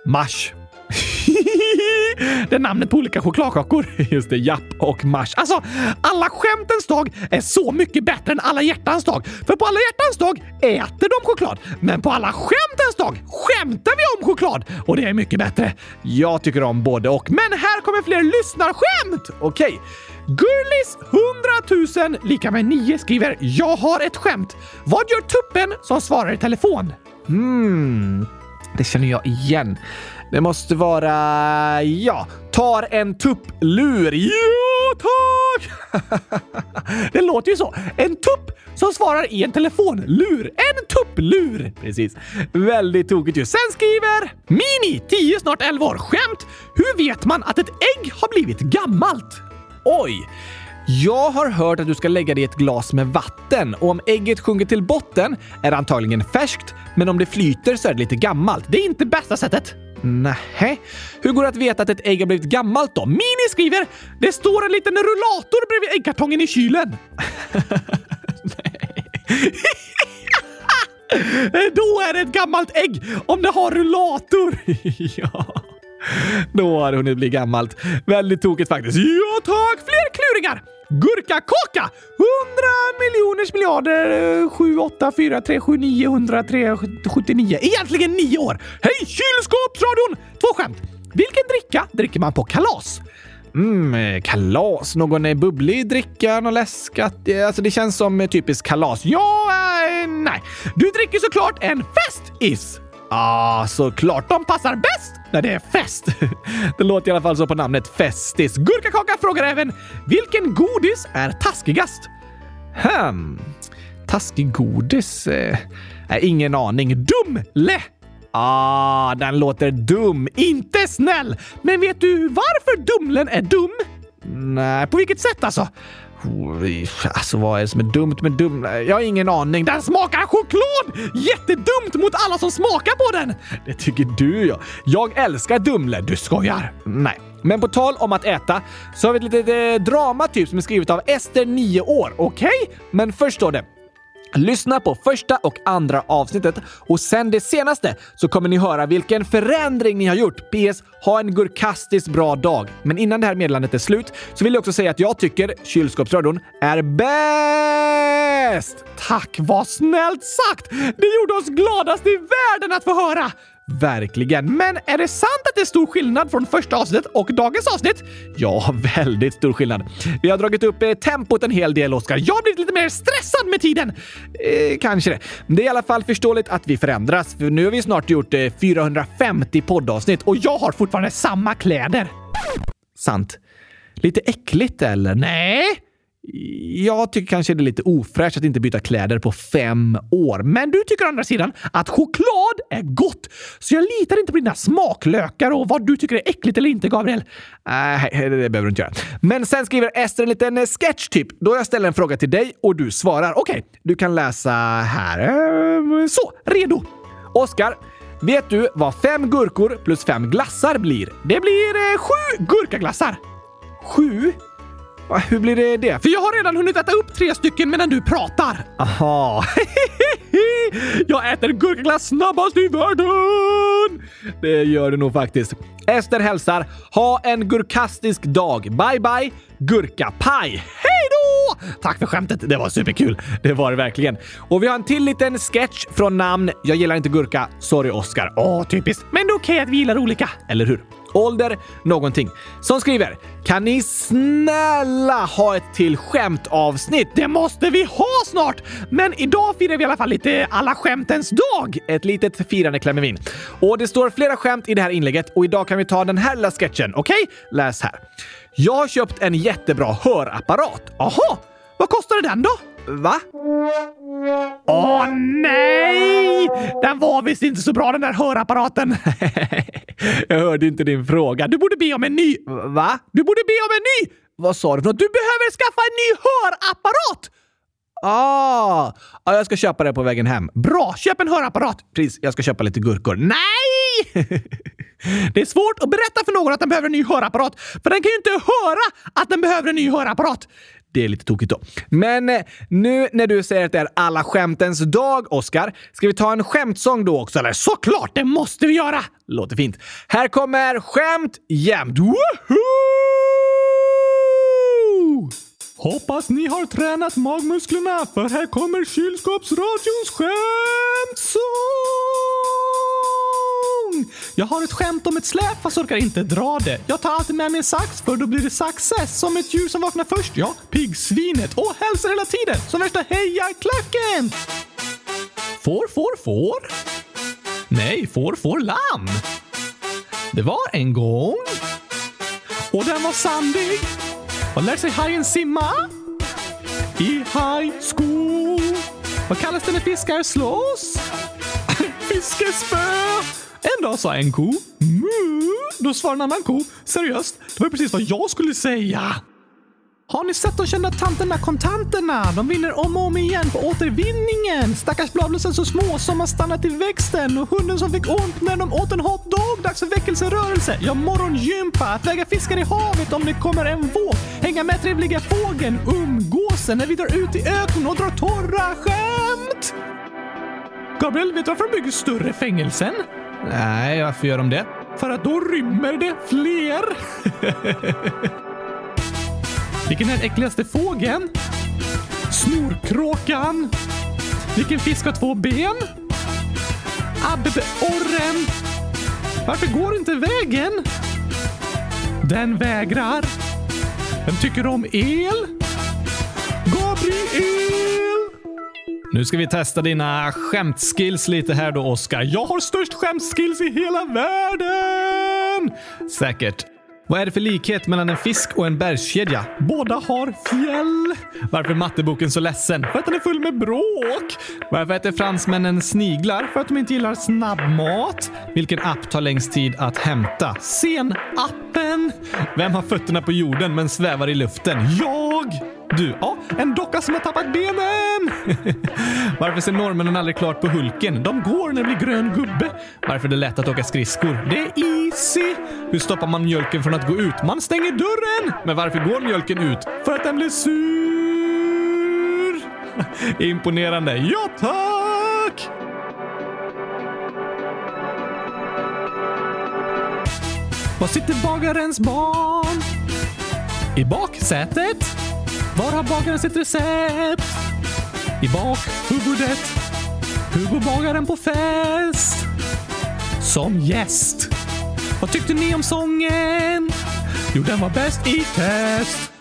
Mars. det är namnet på olika chokladkakor. Just det, japp och mars. Alltså, alla skämtens dag är så mycket bättre än alla hjärtans dag. För på alla hjärtans dag äter de choklad. Men på alla skämtens dag skämtar vi om choklad. Och det är mycket bättre. Jag tycker om både och. Men här kommer fler lyssnarskämt! Okej. Gurlis 100 000 lika med 9 skriver “Jag har ett skämt. Vad gör tuppen som svarar i telefon?” Hmm, det känner jag igen. Det måste vara... Ja, tar en tupplur. Ja, tack! det låter ju så. En tupp som svarar i en telefonlur. En tupplur! Precis. Väldigt tokigt ju. Sen skriver Mini, 10 snart 11 år. Skämt! Hur vet man att ett ägg har blivit gammalt? Oj! Jag har hört att du ska lägga det i ett glas med vatten och om ägget sjunker till botten är det antagligen färskt, men om det flyter så är det lite gammalt. Det är inte bästa sättet. Nähä? Hur går det att veta att ett ägg har blivit gammalt då? Mini skriver “Det står en liten rullator bredvid äggkartongen i kylen”. Då är det ett gammalt ägg om det har rullator. ja. Då har det hunnit bli gammalt. Väldigt tokigt faktiskt. Ja tack! Fler kluringar! Gurkakaka! 100 miljoners miljarder 7, 8, 4, 3, 7, 9, 100, 3, 79. Egentligen 9 år. Hej kylskåpsradion! Två skämt. Vilken dricka dricker man på kalas? Mm, eh, kalas? Någon eh, bubblig dricka? Någon läskat? Eh, alltså det känns som eh, typiskt kalas. Ja, eh, nej. Du dricker såklart en festis. Ah, såklart. De passar bäst när det är fest. Det låter i alla fall så på namnet Festis. Gurkakaka frågar även vilken godis är taskigast? Hmm. Taskig godis? Eh, nej, ingen aning. Dumle! Ah, den låter dum. Inte snäll! Men vet du varför Dumlen är dum? Nej, På vilket sätt alltså? Alltså vad är det som är dumt med dum? Jag har ingen aning. Den smakar choklad! Jättedumt mot alla som smakar på den! Det tycker du ja. Jag älskar Dumle. Du skojar? Nej. Men på tal om att äta så har vi ett litet eh, drama typ som är skrivet av Ester, 9 år. Okej? Men först står det Lyssna på första och andra avsnittet och sen det senaste så kommer ni höra vilken förändring ni har gjort. PS. Ha en gurkastiskt bra dag. Men innan det här meddelandet är slut så vill jag också säga att jag tycker kylskåpsradion är bäst! Tack, vad snällt sagt! Det gjorde oss gladast i världen att få höra! Verkligen. Men är det sant att det är stor skillnad från första avsnittet och dagens avsnitt? Ja, väldigt stor skillnad. Vi har dragit upp eh, tempot en hel del, Oskar. Jag har blivit lite mer stressad med tiden. Eh, kanske det. Men det är i alla fall förståeligt att vi förändras, för nu har vi snart gjort eh, 450 poddavsnitt Och jag har fortfarande samma kläder. Sant. Lite äckligt, eller? Nej, jag tycker kanske det är lite ofräscht att inte byta kläder på fem år. Men du tycker å andra sidan att choklad är gott. Så jag litar inte på dina smaklökar och vad du tycker är äckligt eller inte, Gabriel. Nej, det behöver du inte göra. Men sen skriver Ester en liten eh, sketch typ, då jag ställer en fråga till dig och du svarar. Okej, du kan läsa här. Ehm, så, redo! Oskar, vet du vad fem gurkor plus fem glassar blir? Det blir eh, sju gurkaglassar. Sju? Va, Hur blir det det? För jag har redan hunnit äta upp tre stycken medan du pratar. Aha. jag äter gurkaglass snabbast i världen! Det gör du nog faktiskt. Ester hälsar. Ha en gurkastisk dag. Bye bye, gurkapaj. Hej då! Tack för skämtet, det var superkul. Det var det verkligen. Och vi har en till liten sketch från namn Jag gillar inte gurka. Sorry Oscar. Åh, typiskt. Men det är okej att vi gillar olika. Eller hur? Ålder, någonting. Som skriver Kan ni snälla ha ett till skämtavsnitt? Det måste vi ha snart! Men idag firar vi i alla fall lite alla skämtens dag. Ett litet firande klämmer vi in. Och det står flera skämt i det här inlägget och idag kan vi ta den här lilla sketchen. Okej? Läs här. Jag har köpt en jättebra hörapparat. Jaha, vad kostade den då? Va? Åh nej! Den var visst inte så bra den där hörapparaten. Jag hörde inte din fråga. Du borde be om en ny. Va? Du borde be om en ny! Vad sa du för något? Du behöver skaffa en ny hörapparat! Ah, ja, jag ska köpa det på vägen hem. Bra, köp en hörapparat! Precis, jag ska köpa lite gurkor. Nej! Det är svårt att berätta för någon att den behöver en ny hörapparat, för den kan ju inte höra att den behöver en ny hörapparat. Det är lite tokigt då. Men eh, nu när du säger att det är alla skämtens dag, Oscar, ska vi ta en skämtsång då också, eller? Såklart, det måste vi göra! Låter fint. Här kommer Skämt jämt! Woho! Hoppas ni har tränat magmusklerna för här kommer kylskåpsradions skämtsång! Mm. Jag har ett skämt om ett släp fast orkar inte dra det. Jag tar alltid med mig en sax för då blir det success. Som ett djur som vaknar först, ja. Piggsvinet och hälsar hela tiden. Som värsta hejaklacken! Får, får, får? Nej, får, får lamm. Det var en gång. Och den var sandig. Vad lär sig hajen simma? I high school. Vad kallas det när fiskar slåss? Fiskespö. En dag sa en ko mu. Då svarade en annan ko seriöst. Det var precis vad jag skulle säga. Har ni sett de kända tanterna kontanterna? De vinner om och om igen på återvinningen. Stackars bladlösen så små som har stannat i växten och hunden som fick ont när de åt en hotdog. Dags för väckelserörelse. Ja, morgongympa. Att väga fiskar i havet om det kommer en våg. Hänga med trevliga fågeln. Umgåsen när vi drar ut i öknen och drar torra skämt. Gabriel, vet du varför de bygger större fängelsen? Nej, varför gör de det? För att då rymmer det fler. Vilken är den äckligaste fågeln? Snorkråkan. Vilken fisk har två ben? Abborren. Varför går inte vägen? Den vägrar. Den tycker om el. Gabriel! Nu ska vi testa dina skämtskills lite här då, Oskar. Jag har störst skämtskills i hela världen! Säkert. Vad är det för likhet mellan en fisk och en bergskedja? Båda har fjäll. Varför är matteboken så ledsen? För att den är full med bråk. Varför äter fransmännen sniglar? För att de inte gillar snabbmat. Vilken app tar längst tid att hämta? Sen-appen. Vem har fötterna på jorden men svävar i luften? Jag! Du, ja, en docka som har tappat benen! Varför ser norrmännen aldrig klart på Hulken? De går när det blir grön gubbe. Varför är det lätt att åka skridskor? Det är easy! Hur stoppar man mjölken från att gå ut? Man stänger dörren! Men varför går mjölken ut? För att den blir sur! Imponerande. Ja, tack! Var sitter bagarens barn? I baksätet? Var har bagaren sitt recept? I bakhuvudet. Hur går bagaren på fest? Som gäst. Vad tyckte ni om sången? Jo, den var bäst i test.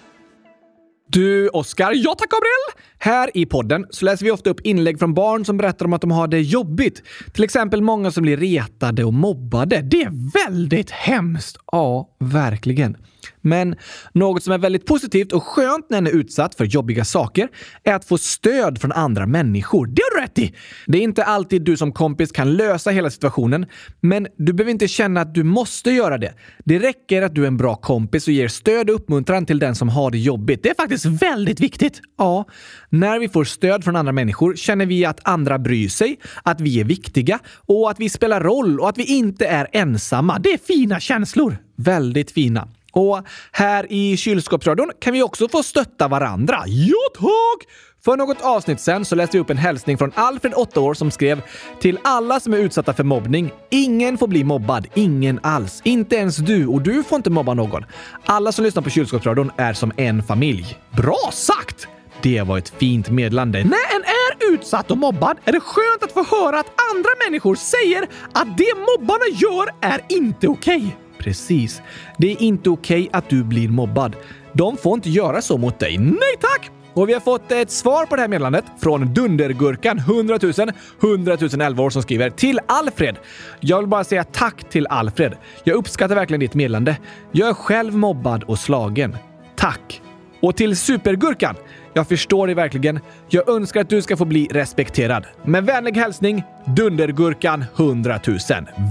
Du, Oskar. Ja tack, Gabriel! Här i podden så läser vi ofta upp inlägg från barn som berättar om att de har det jobbigt. Till exempel många som blir retade och mobbade. Det är väldigt hemskt. Ja, verkligen. Men något som är väldigt positivt och skönt när en är utsatt för jobbiga saker är att få stöd från andra människor. Det har du rätt i! Det är inte alltid du som kompis kan lösa hela situationen, men du behöver inte känna att du måste göra det. Det räcker att du är en bra kompis och ger stöd och uppmuntran till den som har det jobbigt. Det är faktiskt väldigt viktigt. Ja, när vi får stöd från andra människor känner vi att andra bryr sig, att vi är viktiga och att vi spelar roll och att vi inte är ensamma. Det är fina känslor. Väldigt fina. Och här i kylskåpsradion kan vi också få stötta varandra. Ja, tack! För något avsnitt sen så läste jag upp en hälsning från Alfred, 8 år, som skrev “Till alla som är utsatta för mobbning. Ingen får bli mobbad. Ingen alls. Inte ens du. Och du får inte mobba någon. Alla som lyssnar på kylskåpsradion är som en familj.” Bra sagt! Det var ett fint meddelande. När en är utsatt och mobbad är det skönt att få höra att andra människor säger att det mobbarna gör är inte okej. Okay. Precis. Det är inte okej okay att du blir mobbad. De får inte göra så mot dig. Nej tack! Och vi har fått ett svar på det här meddelandet från Dundergurkan 100 000 100 011 år som skriver till Alfred. Jag vill bara säga tack till Alfred. Jag uppskattar verkligen ditt meddelande. Jag är själv mobbad och slagen. Tack! Och till Supergurkan. Jag förstår dig verkligen. Jag önskar att du ska få bli respekterad. Med vänlig hälsning Dundergurkan 100 000.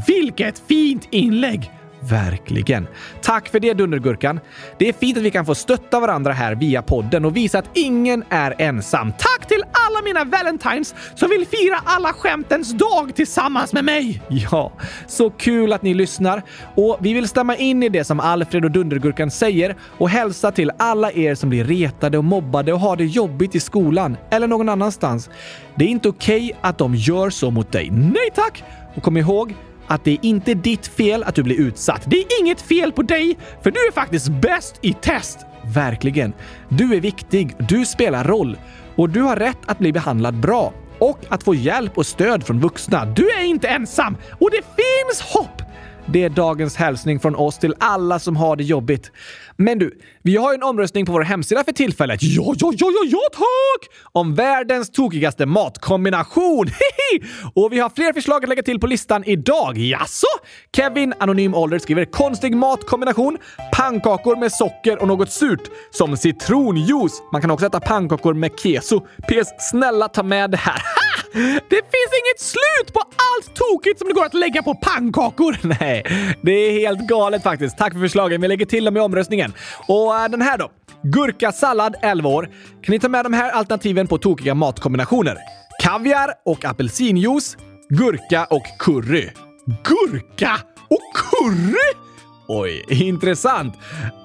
Vilket fint inlägg! Verkligen. Tack för det Dundergurkan. Det är fint att vi kan få stötta varandra här via podden och visa att ingen är ensam. Tack till alla mina Valentines som vill fira alla skämtens dag tillsammans med mig! Ja, så kul att ni lyssnar. Och vi vill stämma in i det som Alfred och Dundergurkan säger och hälsa till alla er som blir retade och mobbade och har det jobbigt i skolan eller någon annanstans. Det är inte okej okay att de gör så mot dig. Nej tack! Och kom ihåg, att det är inte ditt fel att du blir utsatt. Det är inget fel på dig, för du är faktiskt bäst i test. Verkligen. Du är viktig, du spelar roll och du har rätt att bli behandlad bra och att få hjälp och stöd från vuxna. Du är inte ensam och det finns hopp! Det är dagens hälsning från oss till alla som har det jobbigt. Men du, vi har ju en omröstning på vår hemsida för tillfället. Ja, ja, ja, ja, ja, tack! Om världens tokigaste matkombination. Och vi har fler förslag att lägga till på listan idag. Jaså? Kevin, anonym ålder, skriver konstig matkombination. Pannkakor med socker och något surt. Som citronjuice. Man kan också äta pannkakor med keso. PS, snälla ta med det här. Det finns inget slut på allt tokigt som det går att lägga på pannkakor! Nej, det är helt galet faktiskt. Tack för förslagen. Vi lägger till dem i omröstningen. Och äh, den här då? Gurkasallad 11 år. Kan ni ta med de här alternativen på tokiga matkombinationer? Kaviar och apelsinjuice, gurka och curry. Gurka och curry? Oj, intressant.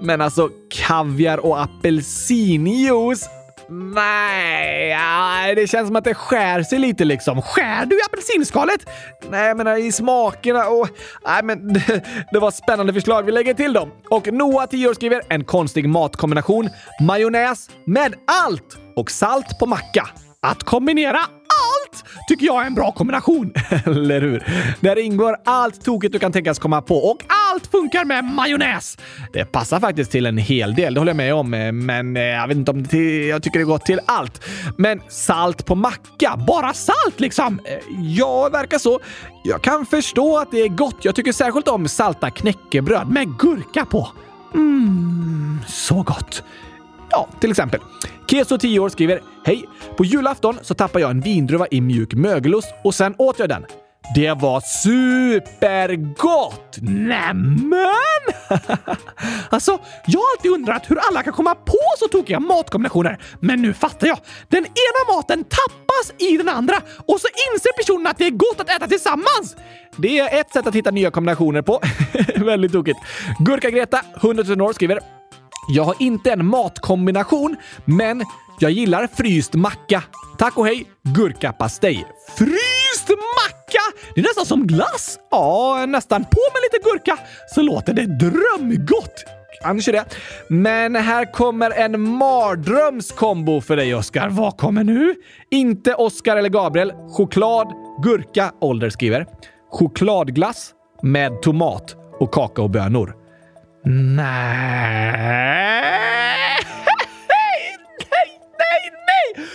Men alltså kaviar och apelsinjuice Nej, ja, det känns som att det skär sig lite liksom. Skär du i apelsinskalet? Nej, jag menar i smakerna och... Nej, men det, det var spännande förslag. Vi lägger till dem. Och Noah, 10 år, skriver en konstig matkombination. Majonnäs med allt och salt på macka. Att kombinera allt tycker jag är en bra kombination. Eller hur? Där ingår allt tokigt du kan tänkas komma på och allt funkar med majonnäs. Det passar faktiskt till en hel del, det håller jag med om. Eh, men eh, jag vet inte om det jag tycker det går till allt. Men salt på macka, bara salt liksom? Eh, ja, verkar så. Jag kan förstå att det är gott. Jag tycker särskilt om salta knäckebröd med gurka på. Mmm, så gott. Ja, till exempel. Keso 10 år skriver Hej! På julafton så tappade jag en vindruva i mjuk mögelost och sen åt jag den. Det var supergott! Nämen! alltså, jag har alltid undrat hur alla kan komma på så tokiga matkombinationer. Men nu fattar jag. Den ena maten tappas i den andra och så inser personen att det är gott att äta tillsammans. Det är ett sätt att hitta nya kombinationer på. Väldigt tokigt. Gurka-Greta, 100 000 år, skriver jag har inte en matkombination, men jag gillar fryst macka. Tack och hej, gurkapastej. Fryst macka? Det är nästan som glass. Ja, nästan. På med lite gurka så låter det drömgott. Kanske det. Men här kommer en mardrömskombo för dig, Oskar. Vad kommer nu? Inte Oskar eller Gabriel. Choklad, gurka, ålder skriver. Chokladglass med tomat och kakaobönor. Nej. nej, nej, nej!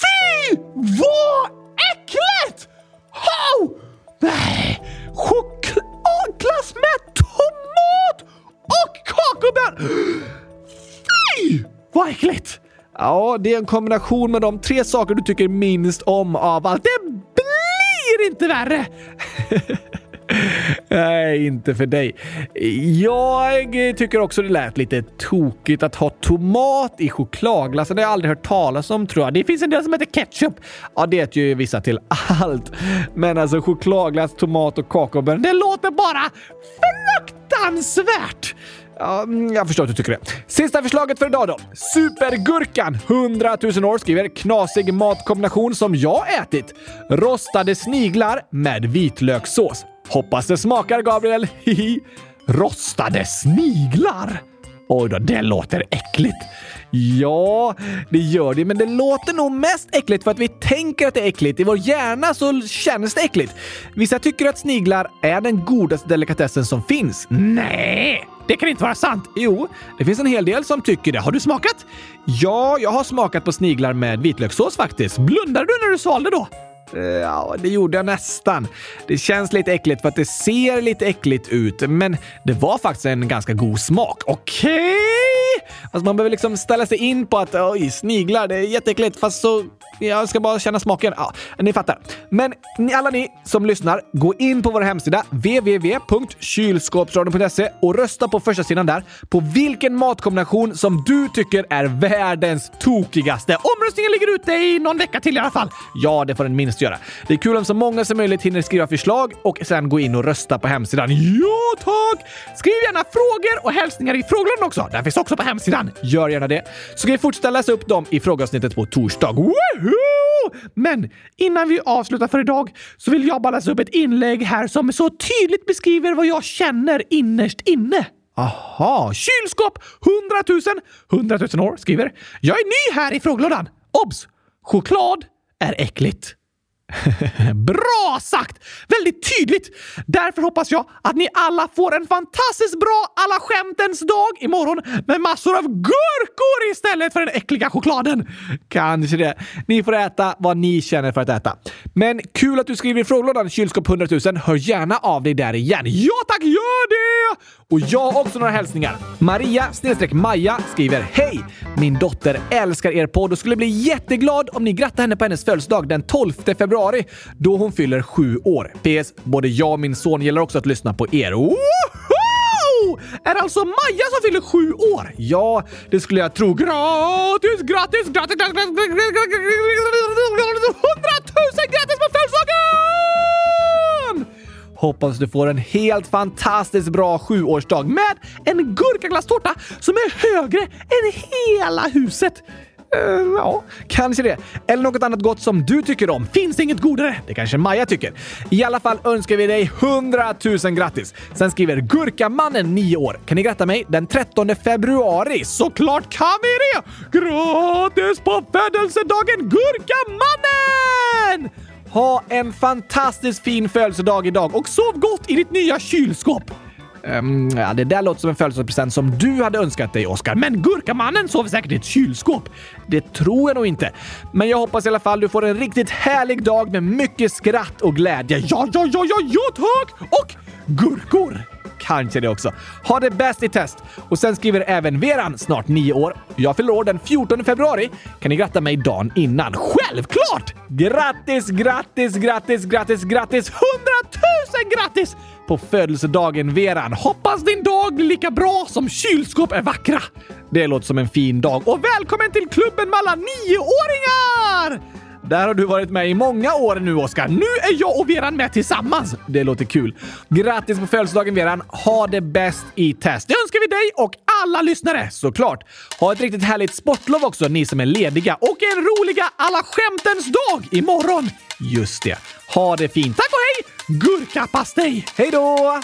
Fy vad äckligt! How? Nej, chokladglass med tomat och kakobön! Fy vad äckligt! Ja, det är en kombination med de tre saker du tycker minst om av allt. Det blir inte värre! Nej, inte för dig. Jag tycker också det lät lite tokigt att ha tomat i chokladglassen. Det har jag aldrig hört talas om tror jag. Det finns en del som heter ketchup. Ja, det äter ju vissa till allt. Men alltså chokladglass, tomat och kakaobönor, det låter bara fruktansvärt! Ja, mm, jag förstår att du tycker det. Sista förslaget för idag då. Supergurkan 100 000 år skriver knasig matkombination som jag ätit. Rostade sniglar med vitlökssås. Hoppas det smakar, Gabriel. Hihi. Rostade sniglar? Oj då, det låter äckligt. Ja, det gör det, men det låter nog mest äckligt för att vi tänker att det är äckligt. I vår hjärna så känns det äckligt. Vissa tycker att sniglar är den godaste delikatessen som finns. Nej, det kan inte vara sant. Jo, det finns en hel del som tycker det. Har du smakat? Ja, jag har smakat på sniglar med vitlökssås faktiskt. Blundade du när du svalde då? Eh, ja, det gjorde jag nästan. Det känns lite äckligt för att det ser lite äckligt ut, men det var faktiskt en ganska god smak. Okej! Okay. Alltså man behöver liksom ställa sig in på att oj, sniglar, det är jätteäckligt, fast så jag ska bara känna smaken. Ja, ni fattar. Men alla ni som lyssnar, gå in på vår hemsida www.kylskåpsradion.se och rösta på första sidan där på vilken matkombination som du tycker är världens tokigaste. Omröstningen ligger ute i någon vecka till i alla fall. Ja, det får den minst göra. Det är kul om så många som möjligt hinner skriva förslag och sen gå in och rösta på hemsidan. Ja, tack! Skriv gärna frågor och hälsningar i frågelådan också. Den finns också på hemsidan. Gör gärna det. Så ska vi fortsätta läsa upp dem i frågeavsnittet på torsdag. Woohoo! Men innan vi avslutar för idag så vill jag bara läsa upp ett inlägg här som så tydligt beskriver vad jag känner innerst inne. Aha, kylskåp 100 000 100 000 år skriver “Jag är ny här i frågelådan. Obs! Choklad är äckligt.” Bra sagt! Väldigt tydligt! Därför hoppas jag att ni alla får en fantastiskt bra alla skämtens dag imorgon med massor av gurkor istället för den äckliga chokladen. Kanske det. Ni får äta vad ni känner för att äta. Men kul att du skriver i frågelådan kylskåp 100 000. Hör gärna av dig där igen. Ja tack, gör det! Och jag har också några hälsningar. Maria Maja skriver Hej! Min dotter älskar er podd och skulle bli jätteglad om ni grattar henne på hennes födelsedag den 12 februari då hon fyller sju år. PS. Både jag och min son gillar också att lyssna på er. Woho! Är det alltså Maja som fyller sju år? Ja, det skulle jag tro. Gratis, gratis, gratis, gratis, hundratusen grattis på födelsedagen! Hoppas du får en helt fantastiskt bra sjuårsdag med en gurkaglasstårta som är högre än hela huset. Uh, ja, kanske det. Eller något annat gott som du tycker om. Finns inget godare? Det kanske Maja tycker. I alla fall önskar vi dig 100 000 grattis. Sen skriver Gurkamannen 9 år. Kan ni gratta mig den 13 februari? Såklart kan vi det! Gratis på födelsedagen Gurkamannen! Ha en fantastiskt fin födelsedag idag och sov gott i ditt nya kylskåp! Um, ja, det där låter som en födelsedagspresent som du hade önskat dig, Oskar. Men Gurkamannen sover säkert i ett kylskåp. Det tror jag nog inte. Men jag hoppas i alla fall du får en riktigt härlig dag med mycket skratt och glädje. Ja, ja, ja, ja, ja tack! Och gurkor! Kanske det också. Ha det bäst i test! Och sen skriver även Veran, snart nio år. Jag fyller år den 14 februari. Kan ni gratta mig dagen innan? Självklart! Grattis, grattis, grattis, grattis, grattis! Hundratusen grattis! På födelsedagen Veran. Hoppas din dag blir lika bra som kylskåp är vackra. Det låter som en fin dag. Och välkommen till klubben med alla nioåringar! Där har du varit med i många år nu, Oskar. Nu är jag och Veran med tillsammans. Det låter kul. Grattis på födelsedagen, Veran. Ha det bäst i test. Det önskar vi dig och alla lyssnare, såklart. Ha ett riktigt härligt sportlov också, ni som är lediga. Och en roliga alla skämtens dag imorgon. Just det. Ha det fint. Tack och hej! Gurkapastej! Hej då!